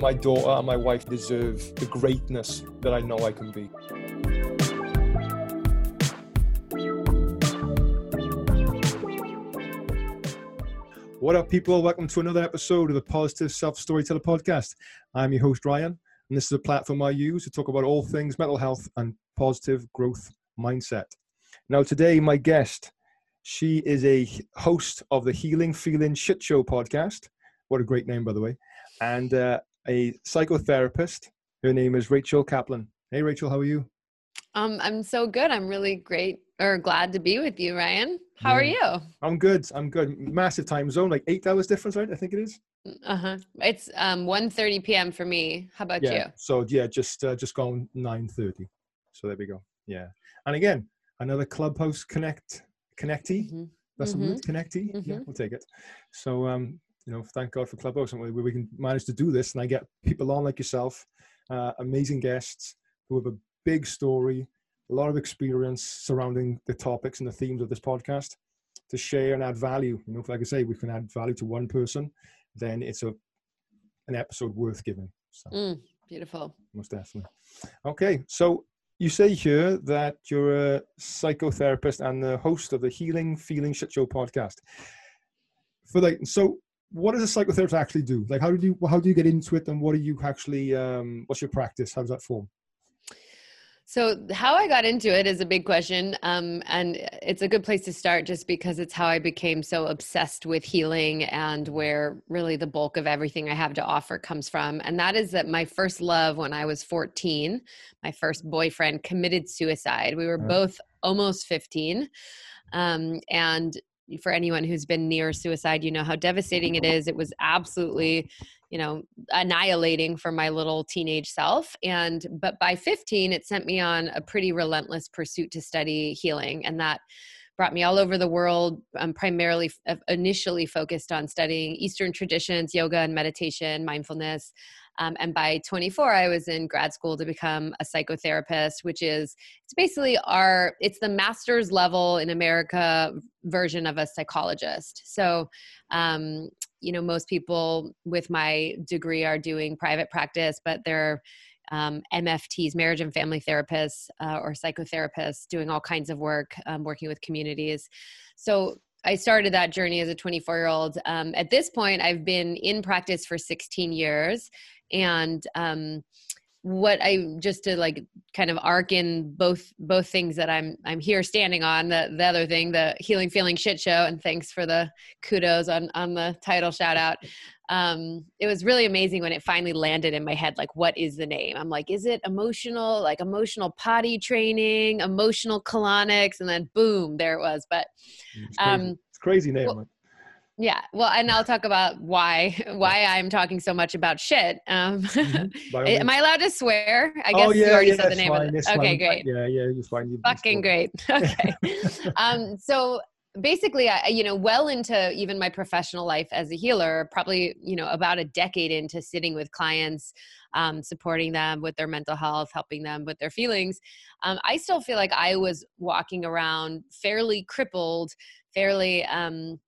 my daughter and my wife deserve the greatness that I know I can be. What up, people? Welcome to another episode of the Positive Self Storyteller Podcast. I'm your host, Ryan, and this is a platform I use to talk about all things mental health and positive growth mindset. Now, today, my guest, she is a host of the Healing Feeling Shit Show podcast. What a great name, by the way and uh, a psychotherapist. Her name is Rachel Kaplan. Hey, Rachel, how are you? Um, I'm so good. I'm really great or glad to be with you, Ryan. How yeah. are you? I'm good. I'm good. Massive time zone, like eight hours difference, right? I think it is. Uh huh. It's um 1:30 p.m. for me. How about yeah. you? So yeah, just uh, just gone 9:30. So there we go. Yeah. And again, another Clubhouse Connect connectee. Mm-hmm. That's mm-hmm. connectee. Mm-hmm. Yeah, we'll take it. So um, you know, thank God for Clubhouse and where we can manage to do this. And I get people on like yourself, uh, amazing guests who have a big story, a lot of experience surrounding the topics and the themes of this podcast to share and add value. You know, like I say, we can add value to one person, then it's a an episode worth giving. So, mm, beautiful. Most definitely. Okay, so you say here that you're a psychotherapist and the host of the Healing Feeling Shit Show podcast. For like, so what does a psychotherapist actually do? Like, how do you how do you get into it, and what do you actually um, what's your practice? How does that form? So, how I got into it is a big question. Um, and it's a good place to start just because it's how I became so obsessed with healing and where really the bulk of everything I have to offer comes from. And that is that my first love when I was 14, my first boyfriend committed suicide. We were both almost 15. Um, and for anyone who's been near suicide, you know how devastating it is. It was absolutely, you know, annihilating for my little teenage self. And, but by 15, it sent me on a pretty relentless pursuit to study healing. And that brought me all over the world. I'm primarily uh, initially focused on studying Eastern traditions, yoga and meditation, mindfulness. Um, and by 24, I was in grad school to become a psychotherapist, which is it's basically our it's the master's level in America version of a psychologist. So, um, you know, most people with my degree are doing private practice, but they're um, MFTs, marriage and family therapists, uh, or psychotherapists, doing all kinds of work, um, working with communities. So I started that journey as a 24 year old. Um, at this point, I've been in practice for 16 years and um, what I just to like kind of arc in both both things that I'm I'm here standing on the the other thing the healing feeling shit show and thanks for the kudos on on the title shout out. Um it was really amazing when it finally landed in my head like what is the name? I'm like is it emotional like emotional potty training emotional colonics? And then boom there it was. But um it's crazy name well, yeah. Well, and I'll talk about why why I'm talking so much about shit. Um, mm-hmm. am I allowed to swear? I guess oh, yeah, you already yeah, said the name fine, of it. Okay, great. Yeah, yeah, it's fine. You Fucking great. Okay. um, so basically I, you know well into even my professional life as a healer probably you know about a decade into sitting with clients um, supporting them with their mental health helping them with their feelings um, i still feel like i was walking around fairly crippled fairly um,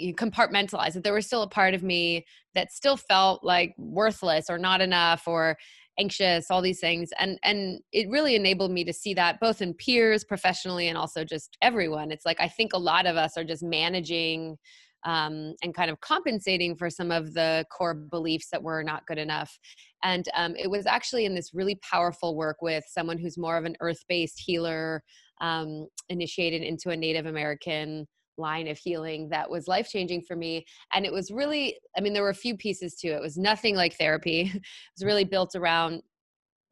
compartmentalized that there was still a part of me that still felt like worthless or not enough or anxious all these things and and it really enabled me to see that both in peers professionally and also just everyone it's like i think a lot of us are just managing um, and kind of compensating for some of the core beliefs that were not good enough. And um, it was actually in this really powerful work with someone who's more of an earth based healer, um, initiated into a Native American line of healing that was life changing for me. And it was really, I mean, there were a few pieces to it. It was nothing like therapy. it was really built around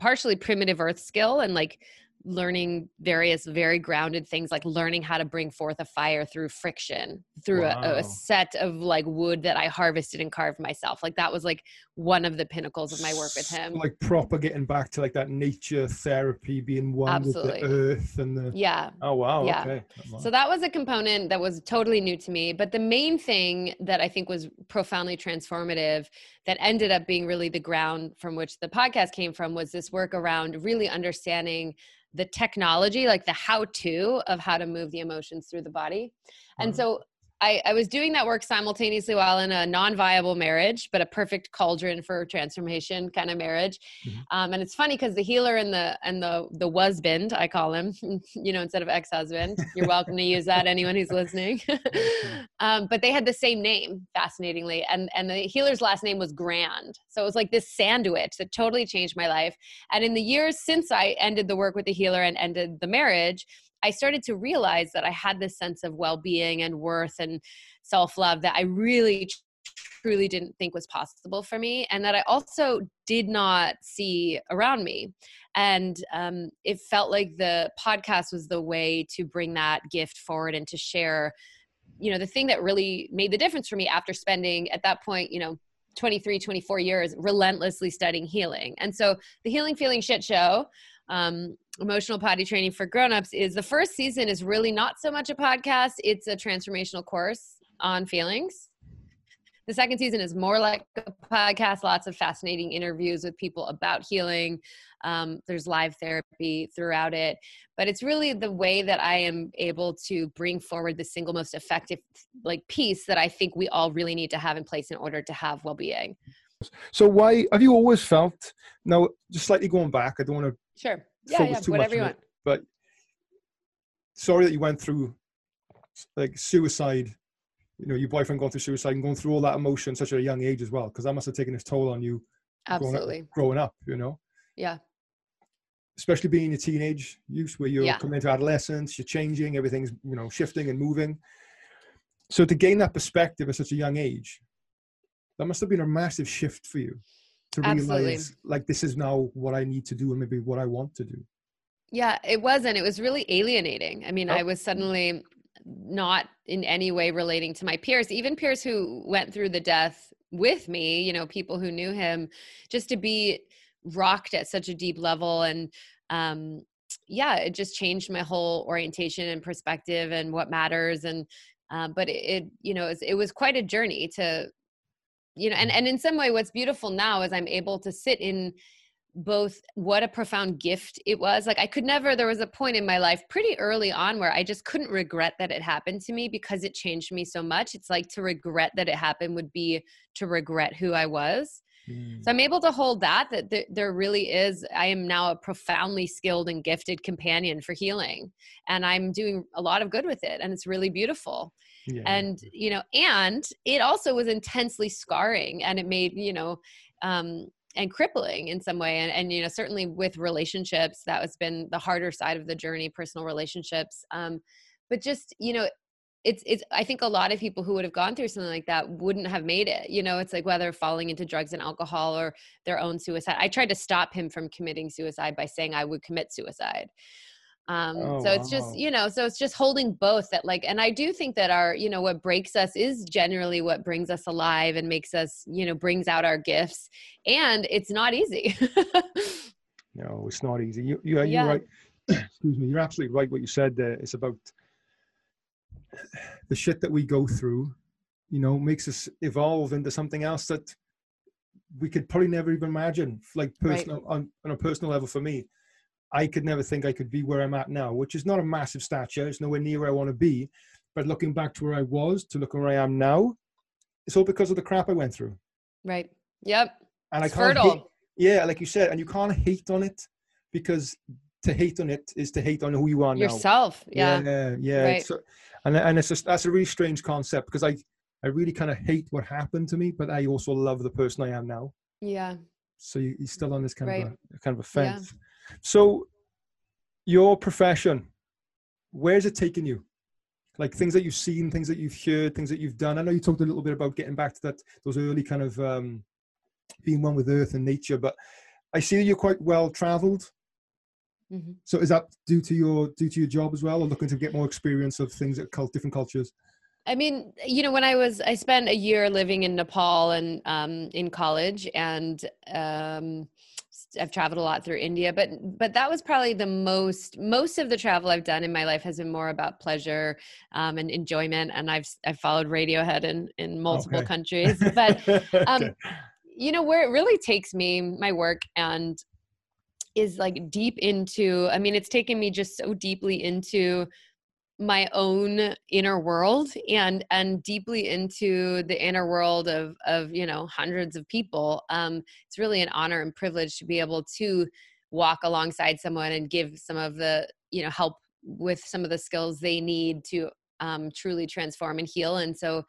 partially primitive earth skill and like learning various very grounded things like learning how to bring forth a fire through friction through wow. a, a, set of like wood that i harvested and carved myself like that was like one of the pinnacles of my work with him like proper getting back to like that nature therapy being one Absolutely. with the earth and the yeah oh wow yeah okay. so that was a component that was totally new to me but the main thing that i think was profoundly transformative that ended up being really the ground from which the podcast came from was this work around really understanding the technology, like the how to of how to move the emotions through the body. And mm-hmm. so I, I was doing that work simultaneously while in a non-viable marriage, but a perfect cauldron for transformation kind of marriage. Mm-hmm. Um, and it's funny because the healer and the and the the husband, I call him, you know, instead of ex-husband. You're welcome to use that. Anyone who's listening. um, but they had the same name, fascinatingly, and and the healer's last name was Grand. So it was like this sandwich that totally changed my life. And in the years since I ended the work with the healer and ended the marriage, I started to realize that I had this sense of well being and worth and self love that I really truly didn't think was possible for me and that I also did not see around me. And um, it felt like the podcast was the way to bring that gift forward and to share, you know, the thing that really made the difference for me after spending at that point, you know, 23, 24 years relentlessly studying healing. And so the Healing Feeling Shit Show um, emotional potty training for grown-ups is the first season is really not so much a podcast it's a transformational course on feelings the second season is more like a podcast lots of fascinating interviews with people about healing um, there's live therapy throughout it but it's really the way that i am able to bring forward the single most effective like piece that i think we all really need to have in place in order to have well-being so why have you always felt now just slightly going back i don't want to Sure. Yeah, yeah. Whatever you want. It, but sorry that you went through like suicide. You know, your boyfriend going through suicide and going through all that emotion such at a young age as well, because that must have taken its toll on you. Absolutely. Growing up, growing up you know. Yeah. Especially being a teenage youth, where you're yeah. coming into adolescence, you're changing, everything's you know shifting and moving. So to gain that perspective at such a young age, that must have been a massive shift for you to Absolutely. realize like this is now what I need to do and maybe what I want to do. Yeah, it was. And it was really alienating. I mean, oh. I was suddenly not in any way relating to my peers, even peers who went through the death with me, you know, people who knew him, just to be rocked at such a deep level. And um, yeah, it just changed my whole orientation and perspective and what matters. And, uh, but it, it, you know, it was, it was quite a journey to you know and mm. and in some way what's beautiful now is i'm able to sit in both what a profound gift it was like i could never there was a point in my life pretty early on where i just couldn't regret that it happened to me because it changed me so much it's like to regret that it happened would be to regret who i was mm. so i'm able to hold that that th- there really is i am now a profoundly skilled and gifted companion for healing and i'm doing a lot of good with it and it's really beautiful yeah. and you know and it also was intensely scarring and it made you know um and crippling in some way and, and you know certainly with relationships that has been the harder side of the journey personal relationships um but just you know it's it's i think a lot of people who would have gone through something like that wouldn't have made it you know it's like whether falling into drugs and alcohol or their own suicide i tried to stop him from committing suicide by saying i would commit suicide um oh, so it's just you know so it's just holding both that like and i do think that our you know what breaks us is generally what brings us alive and makes us you know brings out our gifts and it's not easy. No it's not easy. You, you, you're yeah. right. Excuse me you're absolutely right what you said there. It's about the shit that we go through you know makes us evolve into something else that we could probably never even imagine like personal right. on, on a personal level for me I could never think I could be where I'm at now, which is not a massive stature. It's nowhere near where I want to be. But looking back to where I was to look where I am now, it's all because of the crap I went through. Right. Yep. And it's I can't. Hate, yeah, like you said, and you can't hate on it because to hate on it is to hate on who you are now. Yourself. Yeah. Yeah. Yeah. Right. So, and and it's just that's a really strange concept because I I really kind of hate what happened to me, but I also love the person I am now. Yeah. So you, are still on this kind right. of a kind of a fence. Yeah. So, your profession, where's it taken you? Like things that you've seen, things that you've heard, things that you've done. I know you talked a little bit about getting back to that those early kind of um, being one with earth and nature, but I see that you're quite well traveled. Mm-hmm. So is that due to your due to your job as well, or looking to get more experience of things at cult different cultures? I mean, you know, when I was, I spent a year living in Nepal and um, in college, and um, I've traveled a lot through India, but but that was probably the most most of the travel I've done in my life has been more about pleasure um, and enjoyment. And I've I've followed Radiohead in in multiple okay. countries, but um, okay. you know where it really takes me, my work and is like deep into. I mean, it's taken me just so deeply into my own inner world and and deeply into the inner world of of you know hundreds of people um it's really an honor and privilege to be able to walk alongside someone and give some of the you know help with some of the skills they need to um, truly transform and heal and so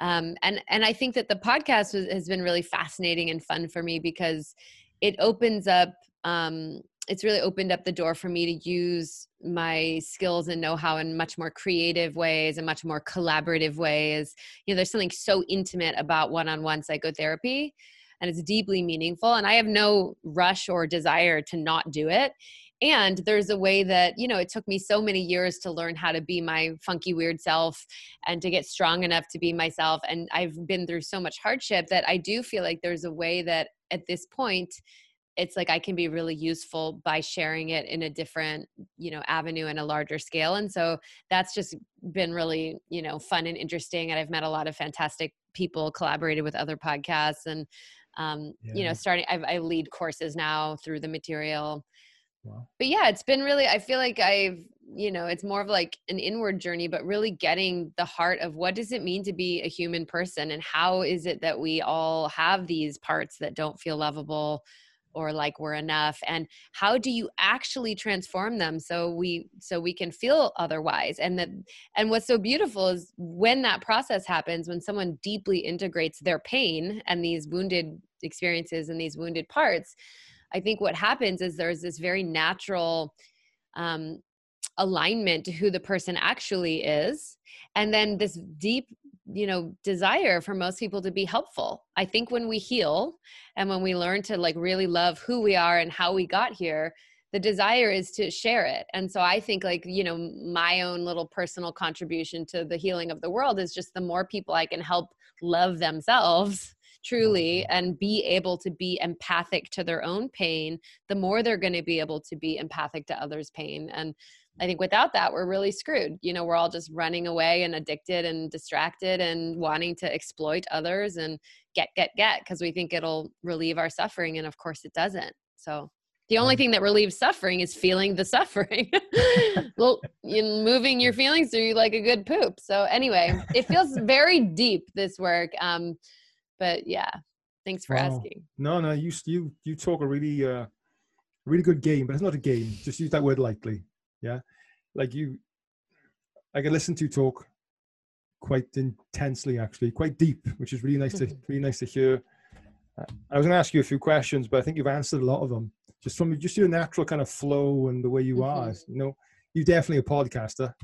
um, and and i think that the podcast has been really fascinating and fun for me because it opens up um, it's really opened up the door for me to use my skills and know-how in much more creative ways and much more collaborative ways. You know there's something so intimate about one-on-one psychotherapy and it's deeply meaningful and i have no rush or desire to not do it. And there's a way that you know it took me so many years to learn how to be my funky weird self and to get strong enough to be myself and i've been through so much hardship that i do feel like there's a way that at this point it's like I can be really useful by sharing it in a different, you know, avenue and a larger scale. And so that's just been really, you know, fun and interesting. And I've met a lot of fantastic people, collaborated with other podcasts, and um, yeah. you know, starting. I've, I lead courses now through the material. Wow. But yeah, it's been really. I feel like I've, you know, it's more of like an inward journey, but really getting the heart of what does it mean to be a human person, and how is it that we all have these parts that don't feel lovable or like we're enough and how do you actually transform them so we so we can feel otherwise? And that and what's so beautiful is when that process happens when someone deeply integrates their pain and these wounded experiences and these wounded parts i think what happens is there's this very natural um, alignment to who the person actually is and then this deep you know desire for most people to be helpful. I think when we heal and when we learn to like really love who we are and how we got here the desire is to share it. And so i think like you know my own little personal contribution to the healing of the world is just the more people i can help love themselves truly mm-hmm. and be able to be empathic to their own pain the more they're going to be able to be empathic to others pain. And I think without that, we're really screwed. You know, we're all just running away and addicted and distracted and wanting to exploit others and get, get, get because we think it'll relieve our suffering. And of course, it doesn't. So the only thing that relieves suffering is feeling the suffering. well, in moving your feelings through like a good poop. So anyway, it feels very deep this work. Um, but yeah, thanks for asking. No, no, you you you talk a really uh, really good game, but it's not a game. Just use that word lightly. Yeah. Like you, I can listen to you talk quite intensely, actually, quite deep, which is really nice to really nice to hear. I was going to ask you a few questions, but I think you've answered a lot of them just from just your natural kind of flow and the way you mm-hmm. are. You know, you're definitely a podcaster.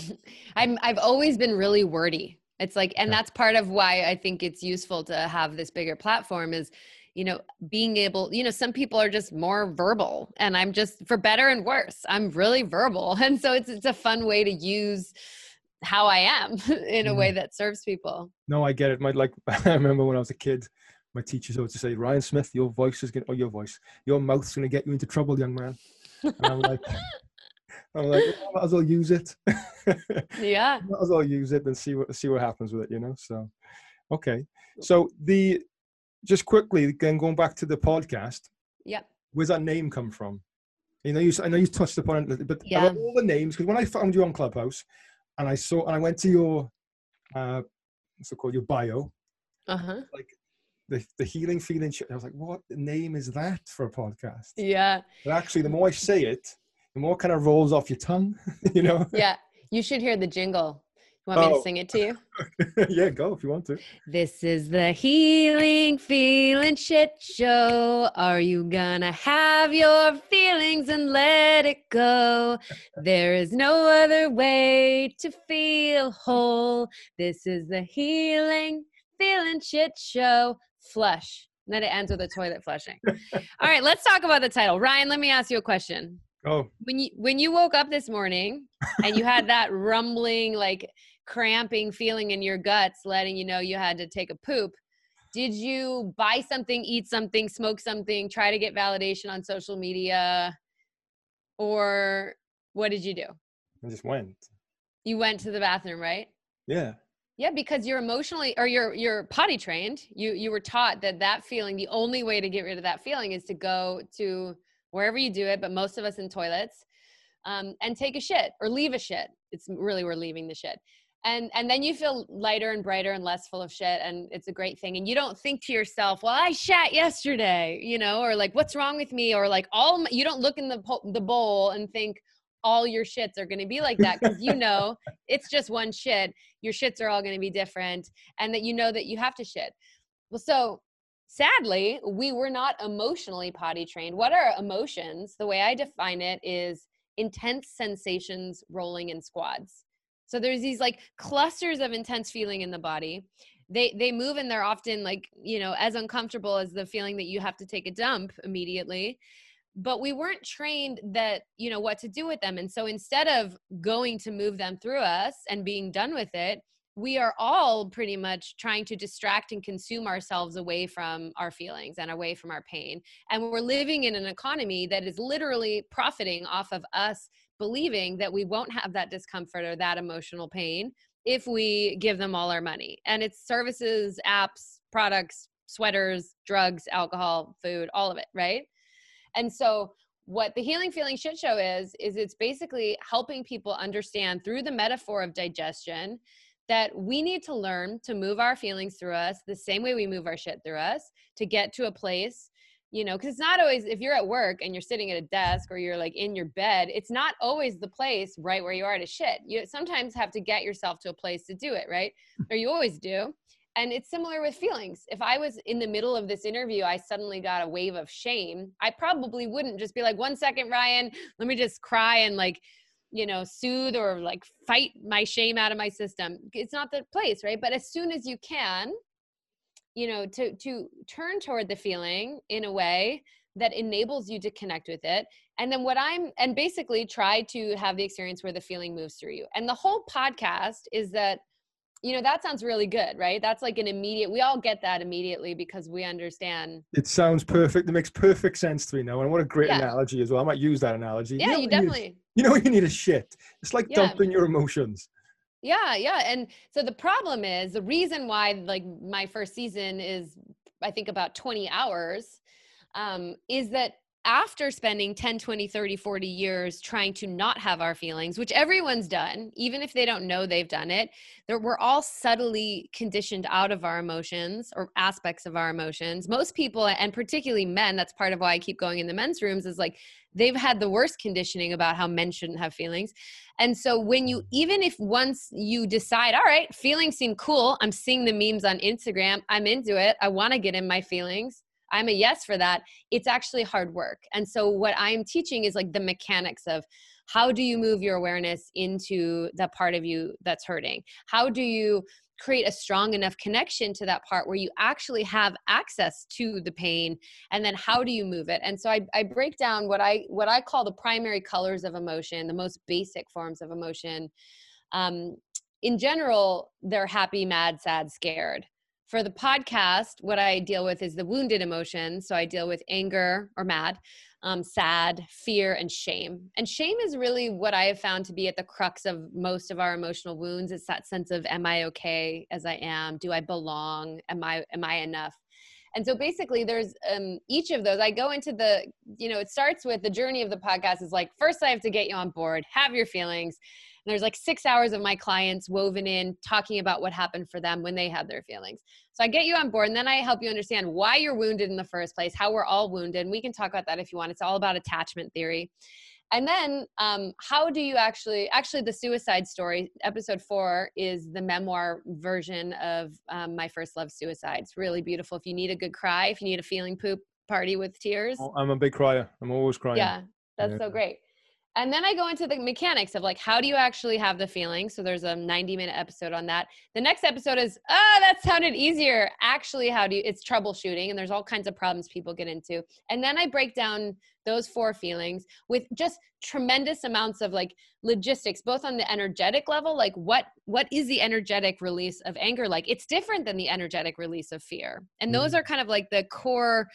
I'm. I've always been really wordy. It's like, and yeah. that's part of why I think it's useful to have this bigger platform. Is you know being able you know some people are just more verbal and i'm just for better and worse i'm really verbal and so it's it's a fun way to use how i am in a way mm-hmm. that serves people no i get it my like i remember when i was a kid my teachers always say ryan smith your voice is going to or your voice your mouth's going to get you into trouble young man and i'm like I'm like, well, might as well use it. yeah. might as well use it and see what see what happens with it, you know. So, okay. So the just quickly, again, going back to the podcast. Yeah. Where's that name come from? You know, you, I know you touched upon it, but yeah. all the names, because when I found you on Clubhouse and I saw, and I went to your, uh, what's it called, your bio, uh-huh. like the, the healing feeling, I was like, what name is that for a podcast? Yeah. But actually, the more I say it, the more kind of rolls off your tongue, you know? Yeah. You should hear the jingle want oh. me to oh. sing it to you? yeah, go if you want to. This is the healing feeling shit show. Are you gonna have your feelings and let it go? There is no other way to feel whole. This is the healing feeling shit show. Flush. And then it ends with a toilet flushing. All right, let's talk about the title. Ryan, let me ask you a question. Oh. When you when you woke up this morning and you had that rumbling like cramping feeling in your guts letting you know you had to take a poop did you buy something eat something smoke something try to get validation on social media? Or what did you do? I just went. You went to the bathroom right? Yeah. Yeah because you're emotionally or you're you're potty trained. You you were taught that that feeling the only way to get rid of that feeling is to go to wherever you do it but most of us in toilets um, and take a shit or leave a shit. It's really we're leaving the shit and and then you feel lighter and brighter and less full of shit and it's a great thing and you don't think to yourself well i shat yesterday you know or like what's wrong with me? or like all my, you don't look in the the bowl and think all your shits are going to be like that because you know it's just one shit your shits are all going to be different and that you know that you have to shit. Well so sadly we were not emotionally potty trained. What are emotions? The way i define it is intense sensations rolling in squads so there's these like clusters of intense feeling in the body. They they move and they're often like, you know, as uncomfortable as the feeling that you have to take a dump immediately. But we weren't trained that, you know, what to do with them. And so instead of going to move them through us and being done with it, we are all pretty much trying to distract and consume ourselves away from our feelings and away from our pain. And we're living in an economy that is literally profiting off of us believing that we won't have that discomfort or that emotional pain if we give them all our money. And it's services, apps, products, sweaters, drugs, alcohol, food, all of it, right? And so what the healing feeling shit show is is it's basically helping people understand through the metaphor of digestion that we need to learn to move our feelings through us the same way we move our shit through us to get to a place you know because it's not always if you're at work and you're sitting at a desk or you're like in your bed it's not always the place right where you are to shit. You sometimes have to get yourself to a place to do it right? Hmm. Or you always do. And it's similar with feelings. If i was in the middle of this interview i suddenly got a wave of shame i probably wouldn't just be like one second ryan let me just cry and like you know soothe or like fight my shame out of my system. It's not the place right? But as soon as you can you know to to turn toward the feeling in a way that enables you to connect with it. And then what i'm and basically try to have the experience where the feeling moves through you. And the whole podcast is that you know that sounds really good right? That's like an immediate we all get that immediately because we understand. It sounds perfect. It makes perfect sense to me now and what a great yeah. analogy as well. I might use that analogy. Yeah you, know you definitely. you, you know you need a shit. It's like yeah. dumping your emotions yeah, yeah. And so the problem is the reason why like my first season is I think about 20 hours um, is that after spending 10 20 30 40 years trying to not have our feelings which everyone's done even if they don't know they've done it we're all subtly conditioned out of our emotions or aspects of our emotions. Most people and particularly men that's part of why i keep going in the men's rooms is like they've had the worst conditioning about how men shouldn't have feelings. And so when you even if once you decide all right feelings seem cool. I'm seeing the memes on instagram. I'm into it. I want to get in my feelings I'm a yes for that. It's actually hard work. And so what I'm teaching is like the mechanics of how do you move your awareness into the part of you that's hurting? How do you create a strong enough connection to that part where you actually have access to the pain and then how do you move it and so I, I break down what i what i call the primary colors of emotion the most basic forms of emotion um, in general they're happy mad sad scared for the podcast, what I deal with is the wounded emotions. So I deal with anger or mad, um, sad, fear, and shame. And shame is really what I have found to be at the crux of most of our emotional wounds. It's that sense of, am I okay as I am? Do I belong? Am I am I enough? And so basically, there's um, each of those. I go into the, you know, it starts with the journey of the podcast is like, first, I have to get you on board, have your feelings there's like six hours of my clients woven in talking about what happened for them when they had their feelings. So I get you on board and then I help you understand why you're wounded in the first place, how we're all wounded. And we can talk about that if you want. It's all about attachment theory. And then um, how do you actually, actually, the suicide story, episode four, is the memoir version of um, My First Love Suicide. It's really beautiful. If you need a good cry, if you need a feeling poop party with tears. Oh, I'm a big crier. I'm always crying. Yeah, that's yeah. so great and then I go into the mechanics of like how do you actually have the feeling. So there's a 90 minute episode on that. The next episode is oh that sounded easier. Actually, how do you? It's troubleshooting, and there's all kinds of problems people get into. And then I break down those four feelings with just tremendous amounts of like logistics both on the energetic level like what what is the energetic release of anger like it's different than the energetic release of fear and those mm-hmm. are kind of like the core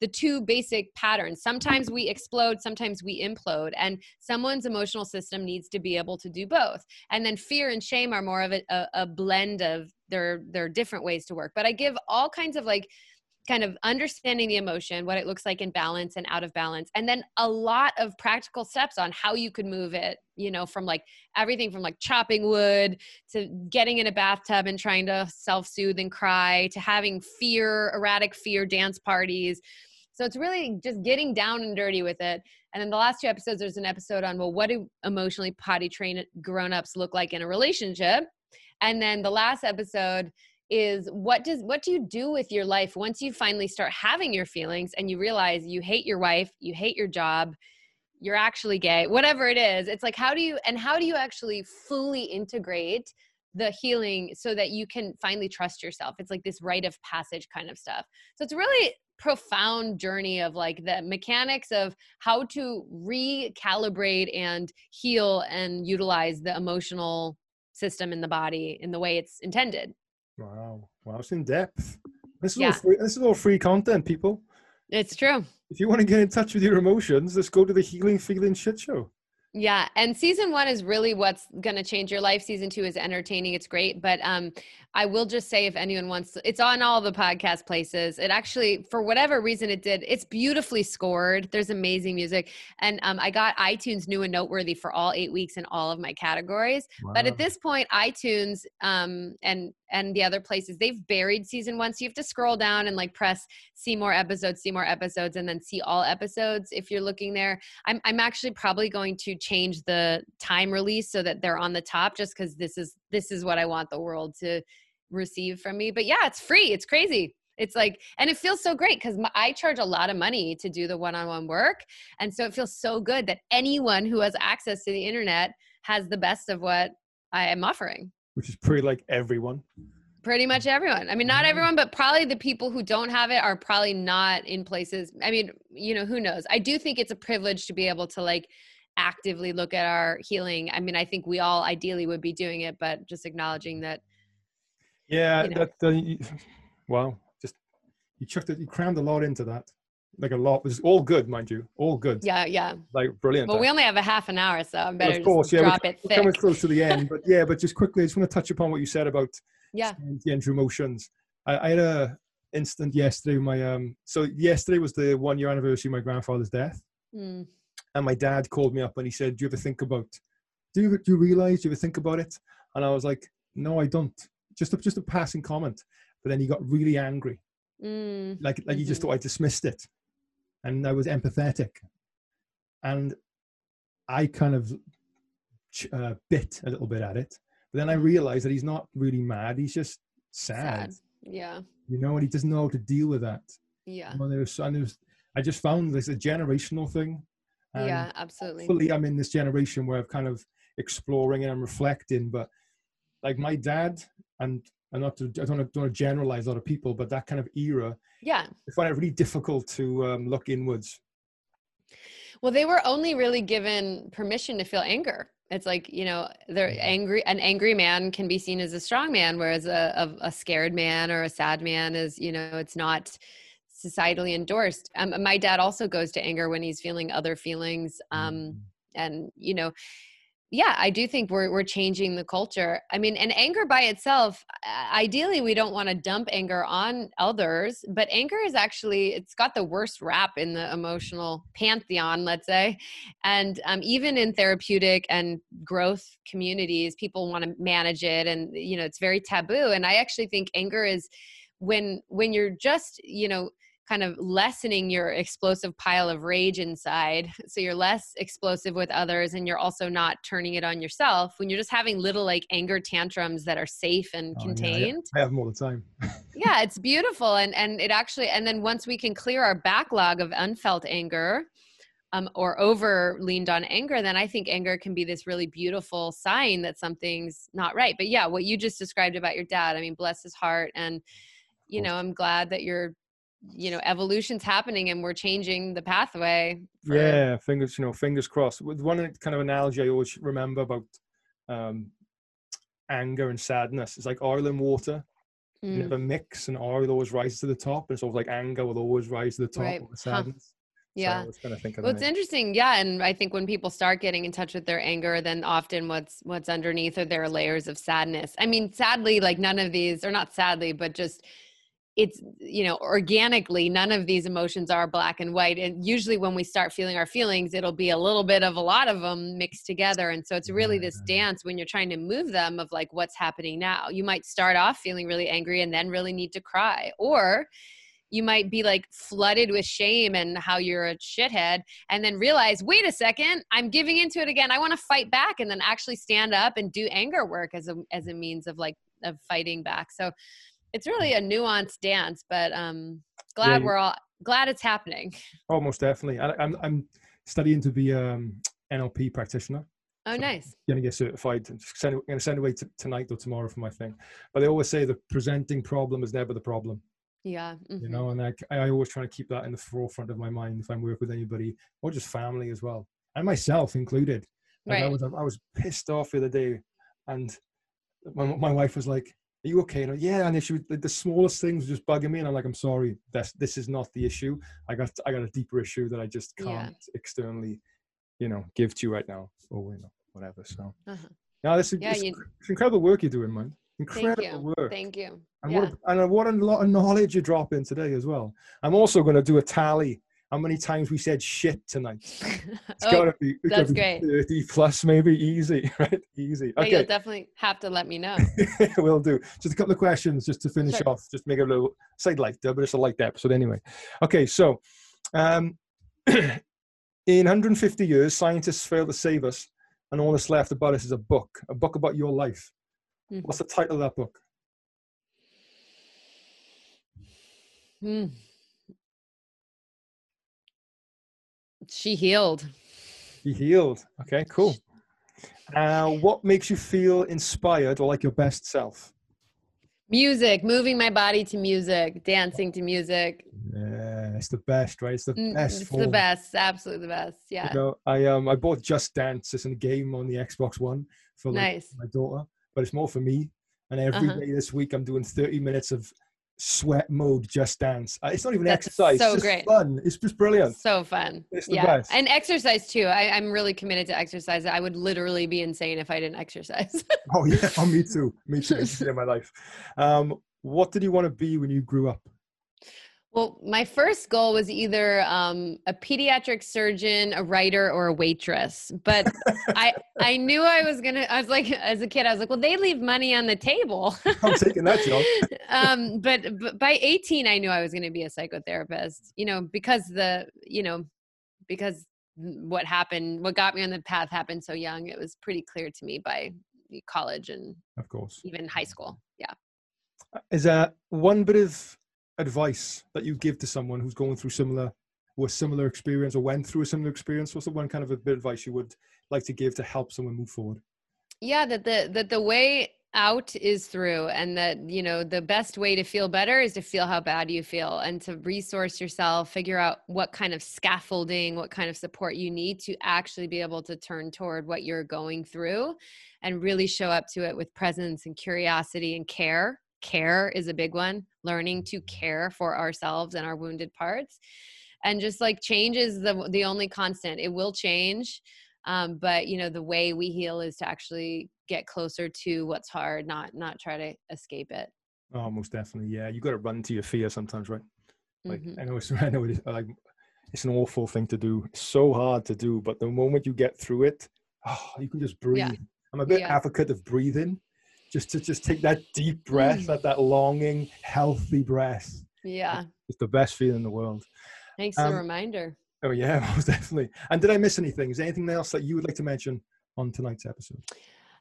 the two basic patterns. Sometimes we explode, sometimes we implode, and someone's emotional system needs to be able to do both. And then fear and shame are more of a, a, a blend of their their different ways to work. But I give all kinds of like kind of understanding the emotion, what it looks like in balance and out of balance, and then a lot of practical steps on how you could move it, you know, from like everything from like chopping wood to getting in a bathtub and trying to self soothe and cry to having fear, erratic fear dance parties. So it's really just getting down and dirty with it. And then the last two episodes, there's an episode on, well, what do emotionally potty trained grown ups look like in a relationship? And then the last episode is what does what do you do with your life once you finally start having your feelings and you realize you hate your wife, you hate your job, you're actually gay, whatever it is. It's like how do you and how do you actually fully integrate the healing so that you can finally trust yourself. It's like this rite of passage kind of stuff. So it's really profound journey of like the mechanics of how to recalibrate and heal and utilize the emotional system in the body in the way it's intended. Wow. Wow. It's in depth. This is, yeah. all free, this is all free content, people. It's true. If you want to get in touch with your emotions, let's go to the Healing Feeling Shit Show. Yeah, and season one is really what's going to change your life. Season two is entertaining; it's great. But um, I will just say, if anyone wants, to, it's on all the podcast places. It actually, for whatever reason, it did. It's beautifully scored. There's amazing music, and um, I got iTunes new and noteworthy for all eight weeks in all of my categories. Wow. But at this point, iTunes um, and and the other places they've buried season one so you have to scroll down and like press see more episodes see more episodes and then see all episodes if you're looking there i'm, I'm actually probably going to change the time release so that they're on the top just because this is this is what i want the world to receive from me but yeah it's free it's crazy it's like and it feels so great because i charge a lot of money to do the one-on-one work and so it feels so good that anyone who has access to the internet has the best of what i am offering which is pretty like everyone. Pretty much everyone. I mean, not mm-hmm. everyone, but probably the people who don't have it are probably not in places. I mean, you know, who knows? I do think it's a privilege to be able to like actively look at our healing. I mean, I think we all ideally would be doing it, but just acknowledging that. Yeah, you know. that. Uh, well, just you chucked it. You crammed a lot into that like a lot. it's all good, mind you, all good. Yeah, yeah. Like brilliant. Well, we only have a half an hour, so I'm better of course, yeah, drop we're, it. We're coming close to the end, but yeah, but just quickly, I just want to touch upon what you said about yeah the end emotions. I, I had a instant yesterday. My um, so yesterday was the one year anniversary of my grandfather's death, mm. And my dad called me up and he said, "Do you ever think about? Do you do you realize? Do you ever think about it?" And I was like, "No, I don't." Just a, just a passing comment, but then he got really angry. Mm. Like like mm-hmm. he just mm-hmm. thought I dismissed it and I was empathetic. And I kind of uh, bit a little bit at it. But then I realized that he's not really mad. He's just sad. sad. Yeah. You know, and he doesn't know how to deal with that. Yeah. You know, there's, and there's, I just found this a generational thing. And yeah, absolutely. Fully, I'm in this generation where I'm kind of exploring and I'm reflecting. But like my dad, and I'm not to, I don't, don't want to generalize a lot of people, but that kind of era, yeah i find it really difficult to um, look inwards well they were only really given permission to feel anger it's like you know they're mm-hmm. angry an angry man can be seen as a strong man whereas a, a, a scared man or a sad man is you know it's not societally endorsed. Um, my dad also goes to anger when he's feeling other feelings um, mm-hmm. and you know yeah i do think we're we're changing the culture. I mean and anger by itself ideally we don't want to dump anger on others but anger is actually it's got the worst rap in the emotional pantheon let's say. And um, even in therapeutic and growth communities people want to manage it and you know it's very taboo. And i actually think anger is when when you're just you know kind of lessening your explosive pile of rage inside. So you're less explosive with others and you're also not turning it on yourself when you're just having little like anger tantrums that are safe and oh, contained. Yeah, I have them all the time. yeah, it's beautiful. And and it actually and then once we can clear our backlog of unfelt anger, um, or over leaned on anger, then I think anger can be this really beautiful sign that something's not right. But yeah, what you just described about your dad, I mean, bless his heart. And, you know, I'm glad that you're you know evolution's happening and we're changing the pathway for... yeah fingers you know fingers crossed with one kind of analogy i always remember about um anger and sadness it's like oil and water mm. you never mix and oil always rises to the top and of like anger will always rise to the top right. of sadness huh. Yeah. So well, it's interesting. Yeah. And I think when people start getting in touch with their anger, then often what's what's underneath are their layers of sadness. I mean, sadly, like none of these, or not sadly, but just it's you know organically none of these emotions are black and white and usually when we start feeling our feelings it'll be a little bit of a lot of them mixed together and so it's really this dance when you're trying to move them of like what's happening now. You might start off feeling really angry and then really need to cry or you might be like flooded with shame and how you're a shithead and then realize wait a second i'm giving into it again. I want to fight back and then actually stand up and do anger work as a as a means of like of fighting back. So it's really a nuanced dance, but um, glad yeah, we're all glad it's happening. Almost definitely. I, I'm I'm studying to be um NLP practitioner. Oh, so nice. I'm to get certified. I'm, send, I'm to send away t- tonight or tomorrow for my thing. But they always say the presenting problem is never the problem. Yeah. Mm-hmm. You know, and I, I always try to keep that in the forefront of my mind if I'm working with anybody or just family as well, and myself included. Like right. I was I was pissed off the other day, and my, my wife was like, you okay? And yeah, and she was, the smallest things just bugging me, and I'm like, I'm sorry, this this is not the issue. I got I got a deeper issue that I just can't yeah. externally, you know, give to you right now, or you know, whatever. So, uh-huh. yeah, this is yeah, you, incredible work you're doing, man. Incredible Thank work. Thank you. And yeah. what a, and what a lot of knowledge you drop in today as well. I'm also going to do a tally how many times we said shit tonight. It's oh, gotta be, it's that's gotta be great. 30 plus, maybe easy, right? Easy. Okay. you'll definitely have to let me know. We'll do. Just a couple of questions just to finish sure. off, just make a little side light, but it's a light episode anyway. Okay, so um, in 150 years, scientists failed to save us, and all that's left about us is a book, a book about your life. Mm-hmm. What's the title of that book? Hmm. She healed. She healed. Okay, cool. Uh, what makes you feel inspired or like your best self? Music, moving my body to music, dancing to music. Yeah, it's the best, right? It's the mm, best. It's form. the best, absolutely the best. Yeah. You know, I um I bought Just Dance. It's a game on the Xbox One for like, nice. my daughter, but it's more for me. And every uh-huh. day this week, I'm doing 30 minutes of sweat mode just dance. Uh, it's not even That's exercise so it's great. fun. It's just brilliant. So fun. It's the yeah. best. And exercise too. I, i'm really committed to exercise. I would literally be insane if i didn't exercise. Oh yeah. Oh me too. Me too. In my life. Um what did you want to be when you grew up well, my first goal was either um, a pediatric surgeon, a writer, or a waitress. But I I knew I was gonna. I was like, as a kid, I was like, well, they leave money on the table. I'm taking that job. um, but, but by 18, I knew I was going to be a psychotherapist. You know, because the you know because what happened, what got me on the path happened so young. It was pretty clear to me by college and of course even high school. Yeah. Is that one bit of advice that you give to someone who's going through similar or a similar experience or went through a similar experience? What's the one kind of a bit of advice you would like to give to help someone move forward? Yeah, that the that the way out is through and that you know the best way to feel better is to feel how bad you feel and to resource yourself figure out what kind of scaffolding what kind of support you need to actually be able to turn toward what you're going through and really show up to it with presence and curiosity and care care is a big one learning to care for ourselves and our wounded parts. And just like change is the the only constant. It will change um, but you know the way we heal is to actually get closer to what's hard not not try to escape it. Oh most definitely yeah. You got to run to your fear sometimes right? Like mm-hmm. i know it's i know it is like it's an awful thing to do. It's so hard to do but the moment you get through it oh you can just breathe. Yeah. i'm a bit yeah. advocate of breathing just to just take that deep breath, mm. that that longing, healthy breath. Yeah, it's the best feeling in the world. Thanks um, for the reminder. Oh yeah, most definitely. And did I miss anything? Is there anything else that you would like to mention on tonight's episode?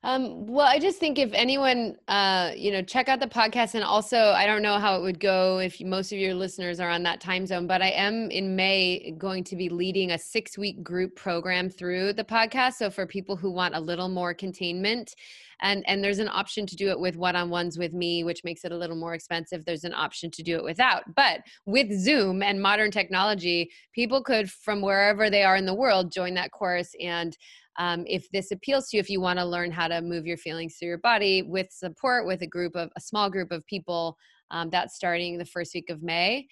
Um, well, I just think if anyone, uh, you know, check out the podcast, and also I don't know how it would go if most of your listeners are on that time zone, but I am in May going to be leading a six-week group program through the podcast. So for people who want a little more containment, and and there's an option to do it with one-on-ones with me which makes it a little more expensive. There's an option to do it without. But with zoom and modern technology people could from wherever they are in the world join that course. And um, if this appeals to you if you want to learn how to move your feelings through your body with support with a group of a small group of people um, that's starting the first week of may.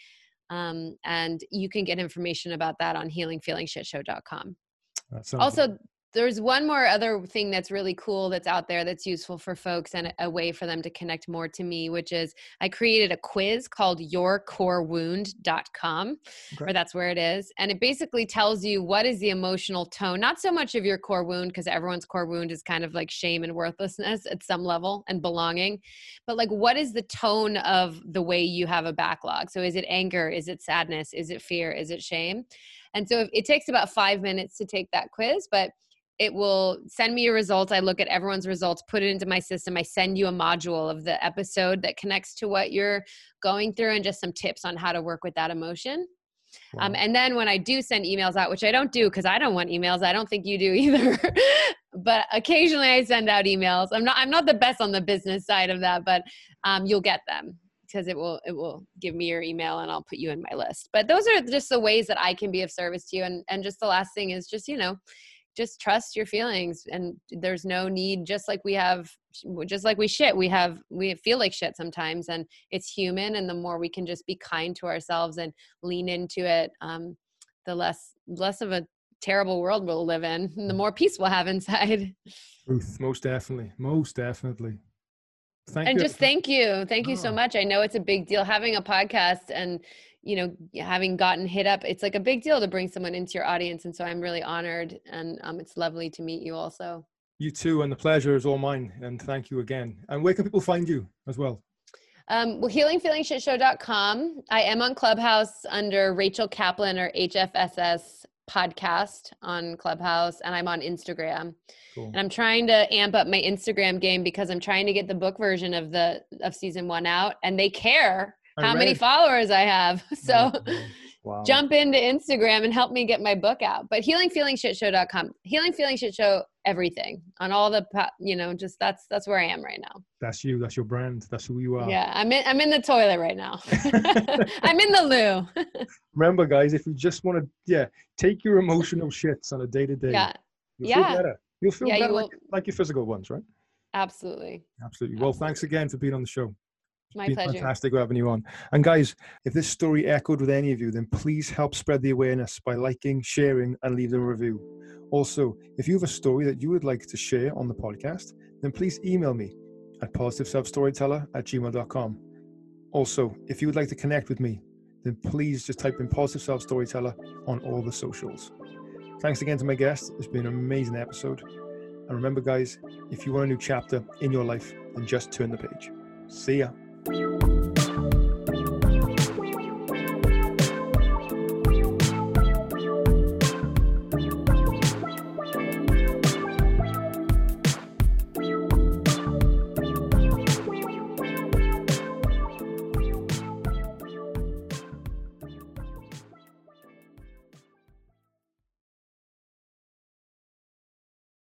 Um, and you can get information about that on healingfeelingshitshow.com also there's one more other thing that's really cool that's out there that's useful for folks and a way for them to connect more to me, which is I created a quiz called yourcorewound.com, okay. or that's where it is. And it basically tells you what is the emotional tone, not so much of your core wound, because everyone's core wound is kind of like shame and worthlessness at some level and belonging, but like what is the tone of the way you have a backlog? So is it anger? Is it sadness? Is it fear? Is it shame? And so it takes about five minutes to take that quiz, but it will send me your results. I look at everyone's results, put it into my system. I send you a module of the episode that connects to what you're going through and just some tips on how to work with that emotion. Um, wow. Um, and then when I do send emails out, which I don't do because I don't want emails, I don't think you do either. but occasionally I send out emails. I'm not I'm not the best on the business side of that, but um, you'll get them because it will it will give me your email and I'll put you in my list. But those are just the ways that I can be of service to you. And and just the last thing is just you know just trust your feelings and there's no need just like we have just like we shit we have we feel like shit sometimes and it's human and the more we can just be kind to ourselves and lean into it um the less less of a terrible world we'll live in the mm. more peace we'll have inside truth most definitely most definitely thank and you. just thank you thank you so oh. much i know it's a big deal having a podcast and you know having gotten hit up it's like a big deal to bring someone into your audience and so i'm really honored and um, it's lovely to meet you also. You too and the pleasure is all mine and thank you again. And where can people find you as well? Um, well healingfeelingshitshow.com i am on clubhouse under rachel kaplan or hfss podcast on clubhouse and i'm on instagram. Cool. and i'm trying to amp up my instagram game because i'm trying to get the book version of the of season one out and they care how many followers I have. So oh, wow. jump into Instagram and help me get my book out. But healingfeelingshitshow.com, healing feeling shit show everything on all the, you know, just that's, that's where I am right now. That's you. That's your brand. That's who you are. Yeah. I'm in, I'm in the toilet right now. I'm in the loo. Remember guys, if you just want to, yeah, take your emotional shits on a day to day. Yeah. You'll yeah. feel better. You'll feel yeah, better you like, like your physical ones, right? Absolutely. Absolutely. Well, thanks again for being on the show. My pleasure. Fantastic having you on. And guys, if this story echoed with any of you, then please help spread the awareness by liking, sharing, and leaving a review. Also, if you have a story that you would like to share on the podcast, then please email me at positiveselfstoryteller at gmail.com. Also, if you would like to connect with me, then please just type in Positive Self Storyteller on all the socials. Thanks again to my guest. It's been an amazing episode. And remember, guys, if you want a new chapter in your life, then just turn the page. See ya. You